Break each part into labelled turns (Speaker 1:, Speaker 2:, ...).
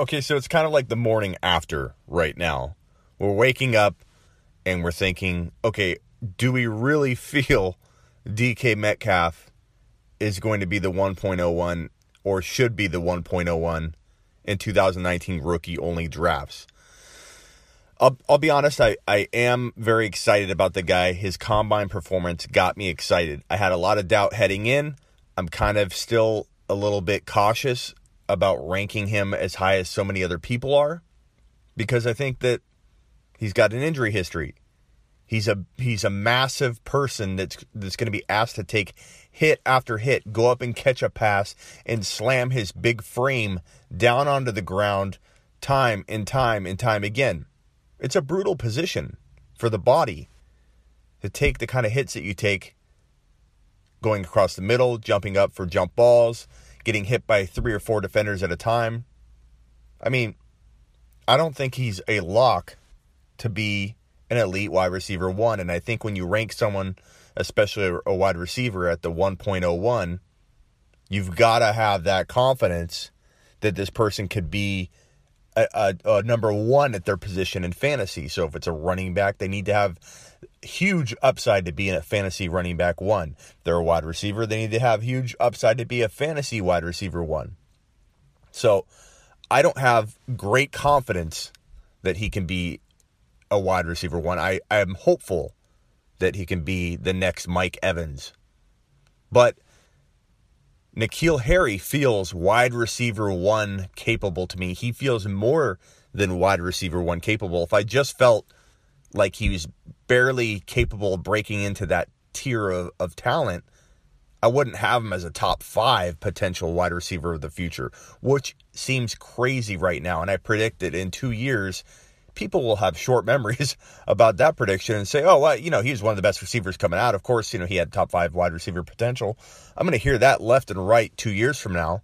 Speaker 1: Okay, so it's kind of like the morning after right now. We're waking up and we're thinking, okay, do we really feel DK Metcalf is going to be the 1.01 or should be the 1.01 in 2019 rookie only drafts? I'll, I'll be honest, I, I am very excited about the guy. His combine performance got me excited. I had a lot of doubt heading in. I'm kind of still a little bit cautious about ranking him as high as so many other people are because I think that he's got an injury history. He's a he's a massive person that's that's going to be asked to take hit after hit, go up and catch a pass and slam his big frame down onto the ground time and time and time again. It's a brutal position for the body to take the kind of hits that you take going across the middle, jumping up for jump balls, getting hit by three or four defenders at a time. I mean, I don't think he's a lock to be an elite wide receiver one. And I think when you rank someone, especially a wide receiver, at the 1.01, you've got to have that confidence that this person could be a, a, a, number one at their position in fantasy. So if it's a running back, they need to have huge upside to be a fantasy running back one. If they're a wide receiver, they need to have huge upside to be a fantasy wide receiver one. So I don't have great confidence that he can be a wide receiver one. I, I am hopeful that he can be the next Mike Evans. But N'Keal Harry feels wide receiver one capable to me. He feels more than wide receiver one capable. If I just felt like he was barely capable of breaking into that tier of, of talent, I wouldn't have him as a top five potential wide receiver of the future, which seems crazy right now. And I predict that in two years, people will have short memories about that prediction and say, oh, well, you know, he's one of the best receivers coming out. Of course, you know, he had top five wide receiver potential. I'm going to hear that left and right two years from now.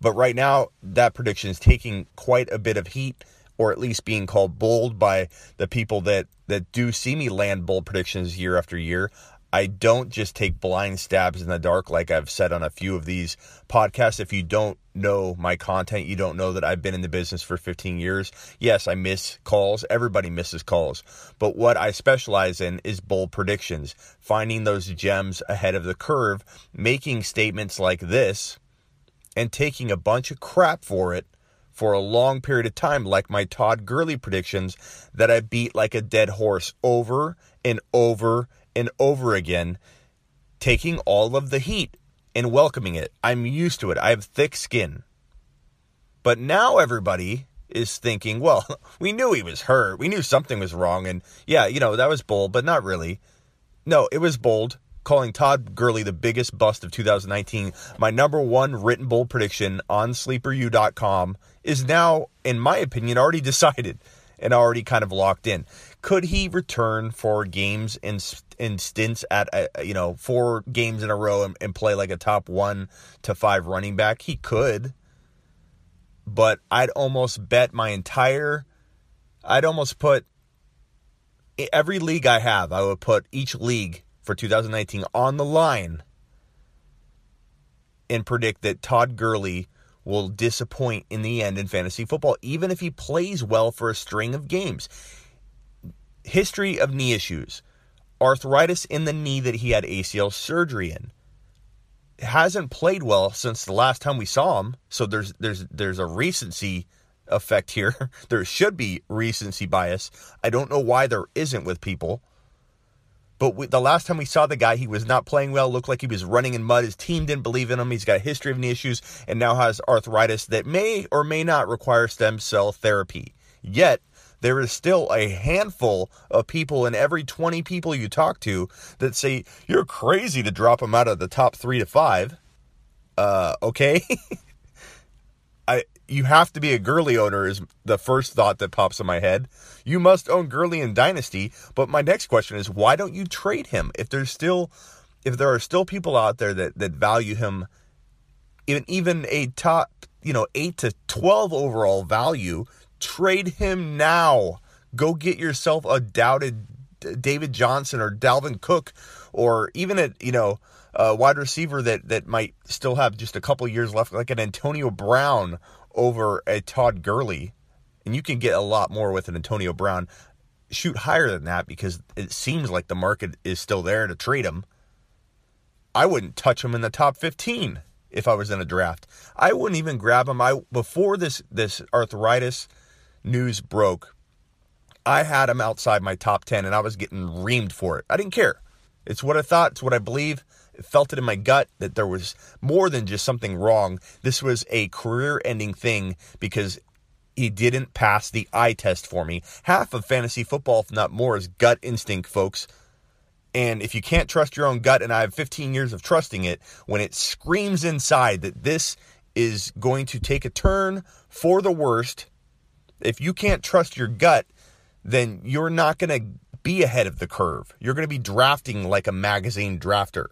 Speaker 1: But right now, that prediction is taking quite a bit of heat or at least being called bold by the people that that do see me land bold predictions year after year. I don't just take blind stabs in the dark like I've said on a few of these podcasts. If you don't know my content, you don't know that I've been in the business for 15 years. Yes, I miss calls. Everybody misses calls. But what I specialize in is bold predictions, finding those gems ahead of the curve, making statements like this, and taking a bunch of crap for it for a long period of time, like my Todd Gurley predictions that I beat like a dead horse over and over and over again, taking all of the heat and welcoming it. I'm used to it. I have thick skin. But now everybody is thinking, well, we knew he was hurt. We knew something was wrong. And yeah, you know, that was bold, but not really. No, it was bold calling Todd Gurley the biggest bust of 2019. My number one written bold prediction on sleeperu.com is now, in my opinion, already decided and already kind of locked in. Could he return for games in in stints at a, uh, you know four games in a row and, and play like a top one to five running back? He could, but I'd almost bet my entire. I'd almost put every league I have. I would put each league for 2019 on the line and predict that Todd Gurley will disappoint in the end in fantasy football, even if he plays well for a string of games. History of knee issues arthritis in the knee that he had ACL surgery in. Hasn't played well since the last time we saw him, so there's there's there's a recency effect here. there should be recency bias. I don't know why there isn't with people. But we, the last time we saw the guy, he was not playing well. Looked like he was running in mud. His team didn't believe in him. He's got a history of knee issues and now has arthritis that may or may not require stem cell therapy. Yet, there is still a handful of people in every 20 people you talk to that say, You're crazy to drop him out of the top three to five. Uh, okay. You have to be a Gurley owner is the first thought that pops in my head. You must own Gurley in Dynasty, but my next question is why don't you trade him? If there's still if there are still people out there that, that value him even even a top, you know, 8 to 12 overall value, trade him now. Go get yourself a doubted David Johnson or Dalvin Cook or even a, you know, a wide receiver that that might still have just a couple years left like an Antonio Brown over a Todd Gurley. And you can get a lot more with an Antonio Brown. Shoot higher than that because it seems like the market is still there to trade him. I wouldn't touch him in the top 15 if I was in a draft. I wouldn't even grab him. I before this this arthritis news broke, I had him outside my top 10 and I was getting reamed for it. I didn't care. It's what I thought, it's what I believe. Felt it in my gut that there was more than just something wrong. This was a career ending thing because he didn't pass the eye test for me. Half of fantasy football, if not more, is gut instinct, folks. And if you can't trust your own gut, and I have 15 years of trusting it, when it screams inside that this is going to take a turn for the worst, if you can't trust your gut, then you're not going to be ahead of the curve. You're going to be drafting like a magazine drafter.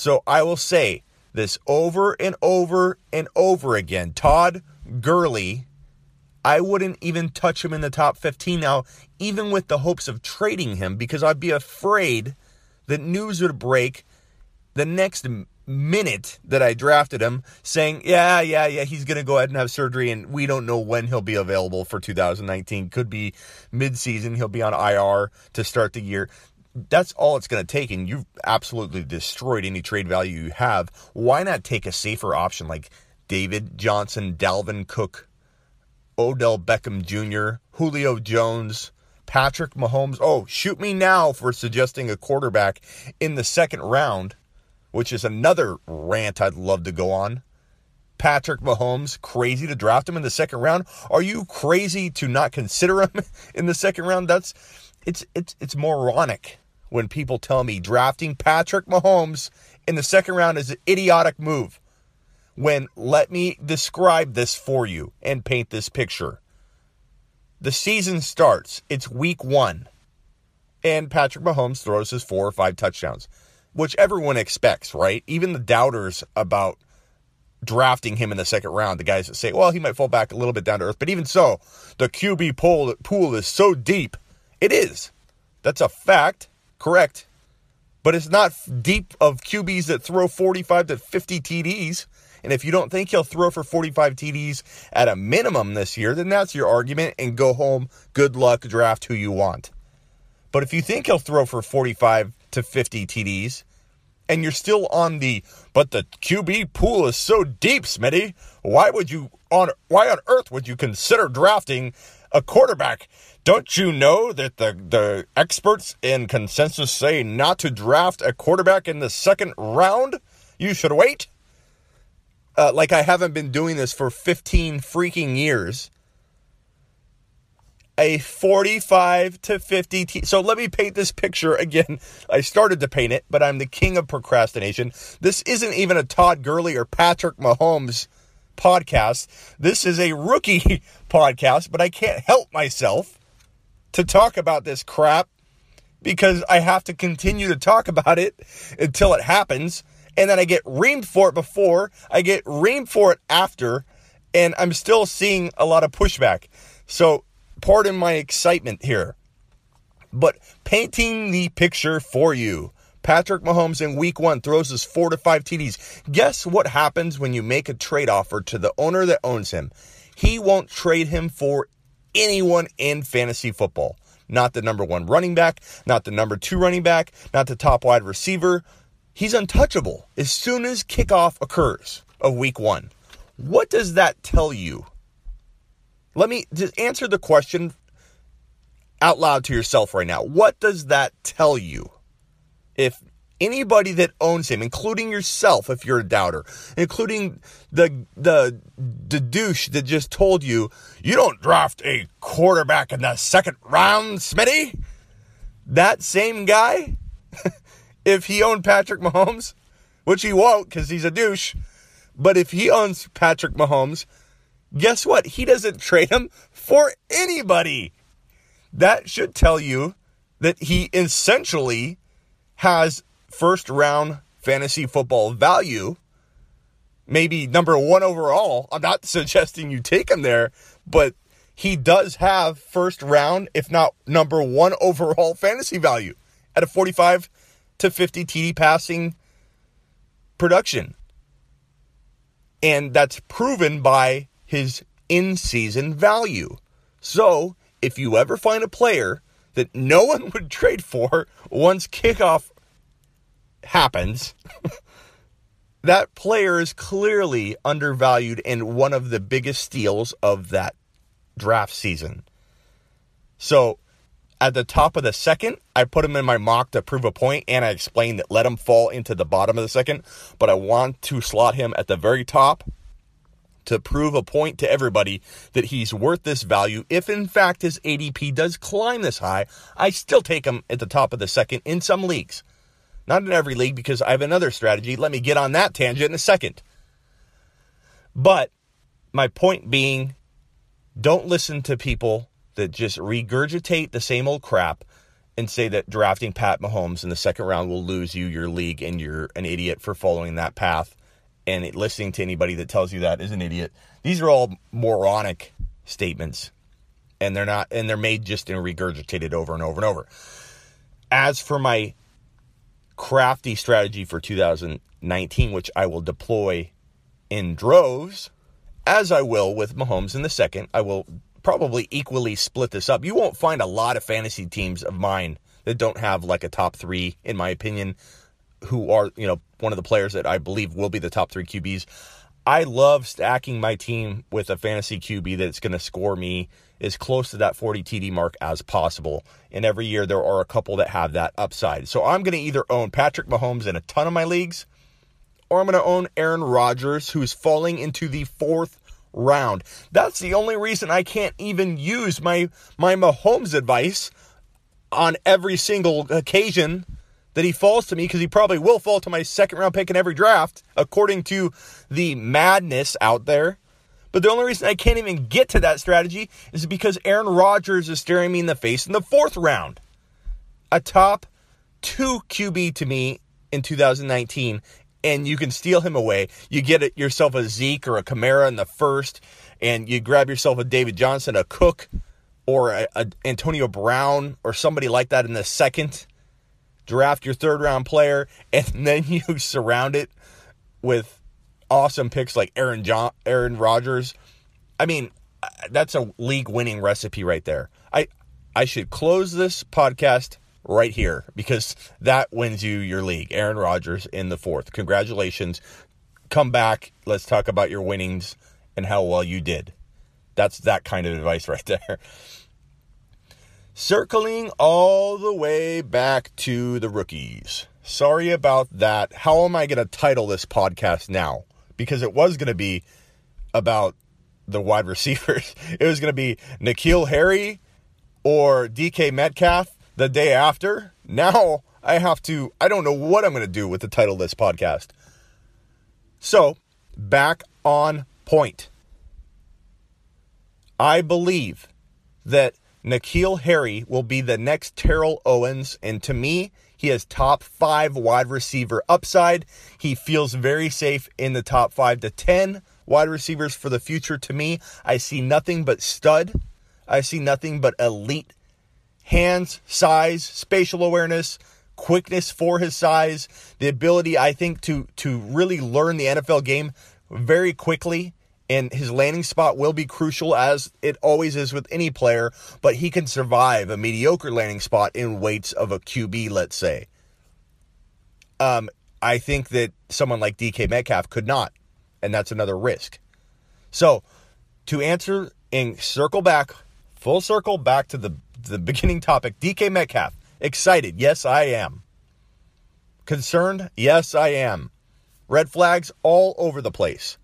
Speaker 1: So I will say this over and over and over again. Todd Gurley I wouldn't even touch him in the top 15 now, even with the hopes of trading him, because I'd be afraid that news would break the next minute that I drafted him saying, yeah, yeah, yeah, he's going to go ahead and have surgery, and we don't know when he'll be available for 2019. Could be midseason. He'll be on IR to start the year. That's all it's going to take, and you've absolutely destroyed any trade value you have. Why not take a safer option like David Johnson, Dalvin Cook, Odell Beckham Jr., Julio Jones, Patrick Mahomes. Oh, shoot me now for suggesting a quarterback in the second round, which is another rant I'd love to go on. Patrick Mahomes, crazy to draft him in the second round? Are you crazy to not consider him in the second round? That's it's it's it's moronic when people tell me drafting Patrick Mahomes in the second round is an idiotic move when let me describe this for you and paint this picture. The season starts, it's week one, and Patrick Mahomes throws his four or five touchdowns, which everyone expects, right? Even the doubters about drafting him in the second round, the guys that say, well, he might fall back a little bit down to earth. But even so, the QB pool, pool is so deep. It is. That's a fact, correct. But it's not deep of QBs that throw 45 to 50 TDs. And if you don't think he'll throw for 45 TDs at a minimum this year, then that's your argument and go home. Good luck, draft who you want. But if you think he'll throw for 45 to 50 TDs, and you're still on the but the QB pool is so deep, Smitty. Why would you on why on earth would you consider drafting a quarterback? Don't you know that the the experts in consensus say not to draft a quarterback in the second round? You should wait uh, like I haven't been doing this for 15 freaking years. A 45 to 50. T- so let me paint this picture again. I started to paint it, but I'm the king of procrastination. This isn't even a Todd Gurley or Patrick Mahomes podcast. This is a rookie podcast, but I can't help myself to talk about this crap because I have to continue to talk about it until it happens and then I get reamed for it before, I get reamed for it after, and I'm still seeing a lot of pushback. So, pardon my excitement here. But painting the picture for you. Patrick Mahomes in week one throws his four to five TDs. Guess what happens when you make a trade offer to the owner that owns him? He won't trade him for anyone in fantasy football. Not the number one running back, not the number two running back, not the top wide receiver, He's untouchable as soon as kickoff occurs of week one. What does that tell you? Let me just answer the question out loud to yourself right now. What does that tell you? If anybody that owns him, including yourself, if you're a doubter, including the the the douche that just told you you don't draft a quarterback in the second round, Smitty. That same guy if he owned Patrick Mahomes, which he won't because he's a douche, but if he owns Patrick Mahomes, guess what? He doesn't trade him for anybody. That should tell you that he essentially has first round fantasy football value, maybe number one overall. I'm not suggesting you take him there, but he does have first round, if not number one overall fantasy value at a 45 to 50 TD passing production. And that's proven by his in season value. So, if you ever find a player that no one would trade for once kickoff happens, that player is clearly undervalued and one of the biggest steals of that draft season. So, at the top of the second, I put him in my mock to prove a point, and I explained that let him fall into the bottom of the second, but I want to slot him at the very top to prove a point to everybody that he's worth this value. If in fact his ADP does climb this high, I still take him at the top of the second in some leagues. Not in every league because I have another strategy. Let me get on that tangent in a second. But my point being, don't listen to people that just regurgitate the same old crap and say that drafting Pat Mahomes in the second round will lose you your league and you're an idiot for following that path and listening to anybody that tells you that is an idiot. These are all moronic statements and they're not and they're made just and regurgitated over and over and over. As for my crafty strategy for 2019 which I will deploy in droves as I will with Mahomes in the second, I will probably equally split this up. You won't find a lot of fantasy teams of mine that don't have like a top three, in my opinion, who are, you know, one of the players that I believe will be the top three QBs. I love stacking my team with a fantasy QB that's going to score me as close to that 40 TD mark as possible. And every year there are a couple that have that upside. So I'm going to either own Patrick Mahomes in a ton of my leagues, or I'm going to own Aaron Rodgers, who's falling into the fourth round. That's the only reason I can't even use my my Mahomes advice on every single occasion that he falls to me because he probably will fall to my second round pick in every draft according to the madness out there. But the only reason I can't even get to that strategy is because Aaron Rodgers is staring me in the face in the fourth round. A top 2 QB to me in 2019 and you can steal him away. You get yourself a Zeke or a Kamara in the first, and you grab yourself a David Johnson, a Cook, or a, a Antonio Brown, or somebody like that in the second. Draft your third round player, and then you surround it with awesome picks like Aaron John, Aaron Rodgers. I mean, uh, that's a league winning recipe right there. I I should close this podcast right here because that wins you your league. Aaron Rodgers in the fourth. Congratulations. Come back. Let's talk about your winnings and how well you did. That's that kind of advice right there. Circling all the way back to the rookies. Sorry about that. How am I going to title this podcast now? Because it was going to be about the wide receivers. It was going to be N'Keal Harry or DK Metcalf the day after. Now I have to, I don't know what I'm going to do with the title of this podcast. So, back on point. I believe that N'Keal Harry will be the next Terrell Owens. And to me, he has top five wide receiver upside. He feels very safe in the top five to 10 wide receivers for the future. To me, I see nothing but stud. I see nothing but elite hands, size, spatial awareness, quickness for his size, the ability I think to to really learn the NFL game very quickly and his landing spot will be crucial as it always is with any player, but he can survive a mediocre landing spot in weights of a QB, let's say. Um, I think that someone like DK Metcalf could not, and that's another risk. So, to answer and circle back, full circle back to the the beginning topic DK Metcalf. Excited? Yes, I am. Concerned? Yes, I am. Red flags all over the place.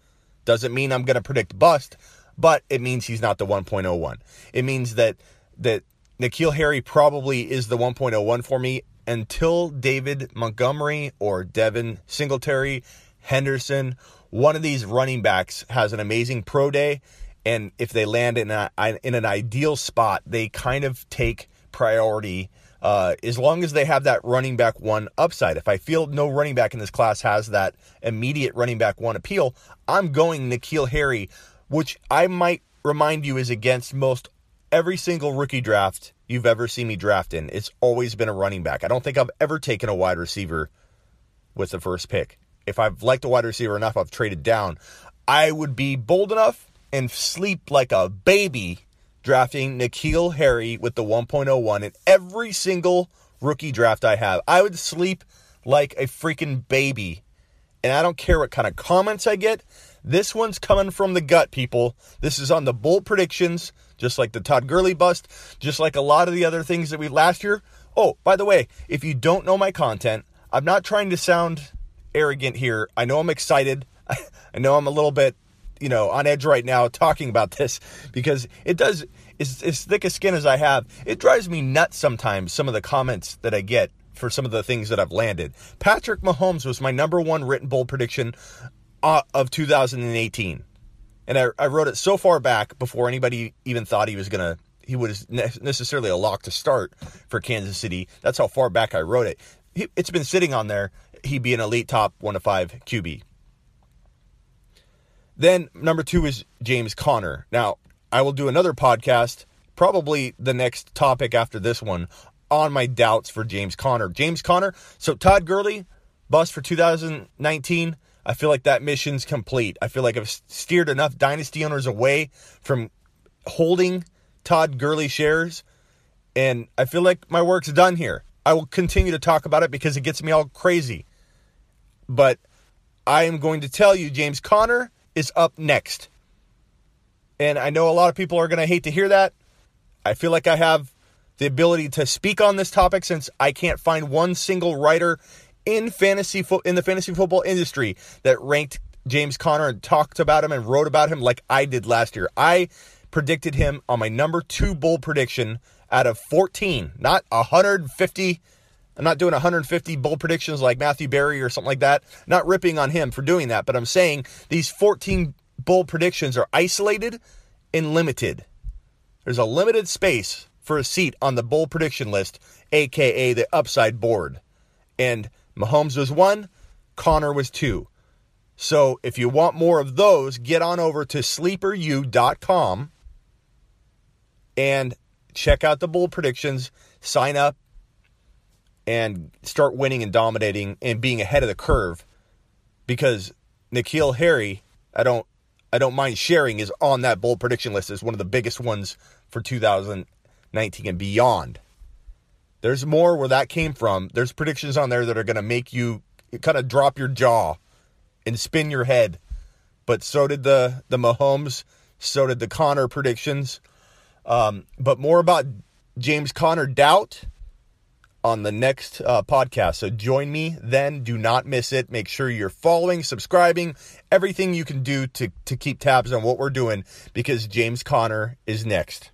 Speaker 1: Doesn't mean I'm going to predict bust, but it means he's not the 1.01. It means that that N'Keal Harry probably is the 1.01 for me until David Montgomery or Devin Singletary, Henderson, one of these running backs has an amazing pro day and if they land in a in an ideal spot, they kind of take priority. Uh, as long as they have that running back one upside. If I feel no running back in this class has that immediate running back one appeal, I'm going N'Keal Harry, which I might remind you is against most every single rookie draft you've ever seen me draft in. It's always been a running back. I don't think I've ever taken a wide receiver with the first pick. If I've liked a wide receiver enough, I've traded down. I would be bold enough and sleep like a baby drafting N'Keal Harry with the 1.01 in every single rookie draft I have. I would sleep like a freaking baby. And I don't care what kind of comments I get. This one's coming from the gut, people. This is on the bold predictions, just like the Todd Gurley bust, just like a lot of the other things that we last year. Oh, by the way, if you don't know my content, I'm not trying to sound arrogant here. I know I'm excited. I know I'm a little bit, you know, on edge right now talking about this because it does, as, as thick a skin as I have, it drives me nuts sometimes, some of the comments that I get for some of the things that I've landed. Patrick Mahomes was my number one written bold prediction uh, of 2018. And I, I wrote it so far back before anybody even thought he was going to, he was necessarily a lock to start for Kansas City. That's how far back I wrote it. It's been sitting on there. He'd be an elite top one to five QB. Then number two is James Conner. Now, I will do another podcast, probably the next topic after this one, on my doubts for James Conner. James Conner, so Todd Gurley, bust for 2019. I feel like that mission's complete. I feel like I've steered enough dynasty owners away from holding Todd Gurley shares, and I feel like my work's done here. I will continue to talk about it because it gets me all crazy. But I am going to tell you, James Conner is up next. And I know a lot of people are going to hate to hear that. I feel like I have the ability to speak on this topic since I can't find one single writer in fantasy fo- in the fantasy football industry that ranked James Conner and talked about him and wrote about him like I did last year. I predicted him on my number 2 bowl prediction out of 14, not 150 I'm not doing 150 bold predictions like Matthew Berry or something like that. Not ripping on him for doing that, but I'm saying these 14 bold predictions are isolated and limited. There's a limited space for a seat on the bold prediction list, aka the upside board. And Mahomes was one, Conner was two. So if you want more of those, get on over to sleeperu.com and check out the bold predictions, sign up, and start winning and dominating and being ahead of the curve because N'Keal Harry, I don't I don't mind sharing is on that bold prediction list as one of the biggest ones for 2019 and beyond. There's more where that came from. There's predictions on there that are going to make you kind of drop your jaw and spin your head. But so did the the Mahomes, so did the Conner predictions. Um, but more about James Conner doubt on the next uh, podcast. So join me then. Do not miss it. Make sure you're following, subscribing, everything you can do to, to keep tabs on what we're doing because James Conner is next.